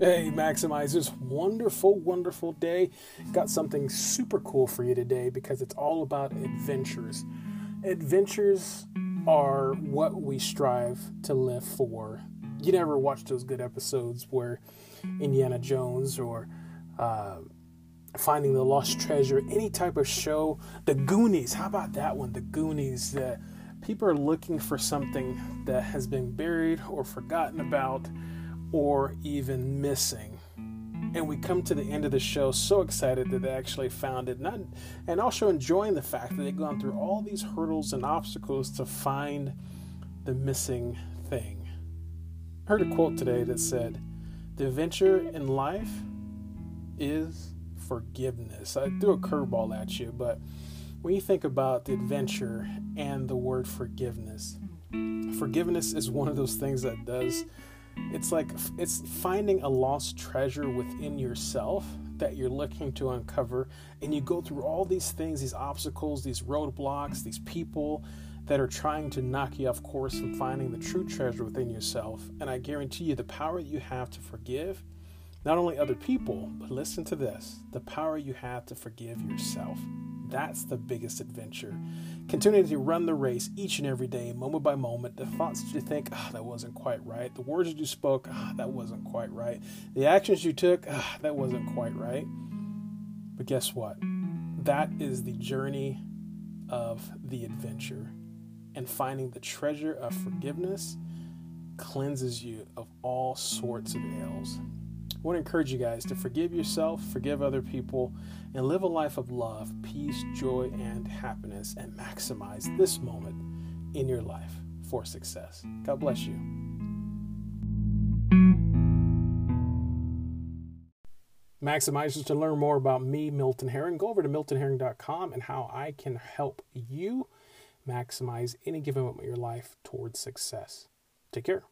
Maximizers. Wonderful, wonderful day. Got something super cool for you today because it's all about adventures. Adventures are what we strive to live for. You never watch those good episodes where Indiana Jones or uh, Finding the Lost Treasure, any type of show. The Goonies, how about that one? The Goonies. The, people are looking for something that has been buried or forgotten about or even missing. And we come to the end of the show so excited that they actually found it, not, and also enjoying the fact that they've gone through all these hurdles and obstacles to find the missing thing. I heard a quote today that said, The adventure in life is forgiveness. I threw a curveball at you, but when you think about the adventure and the word forgiveness, forgiveness is one of those things that does it's like it's finding a lost treasure within yourself that you're looking to uncover. And you go through all these things these obstacles these roadblocks these people that are trying to knock you off course from finding the true treasure within yourself. And i guarantee you the power that you have to forgive not only other people but listen to this the power you have to forgive yourself that's the biggest adventure. Continuing to run the race each and every day, moment by moment. The thoughts that you think, oh, that wasn't quite right. The words that you spoke, oh, that wasn't quite right. The actions you took, oh, that wasn't quite right. But guess what? That is the journey of the adventure. And finding the treasure of forgiveness cleanses you of all sorts of ails. I want to encourage you guys to forgive yourself, forgive other people, and live a life of love, peace, joy, and happiness, and maximize this moment in your life for success. God bless you. Maximizers to learn more about me, Milton Herring, go over to miltonherring.com and how I can help you maximize any given moment of your life towards success. Take care.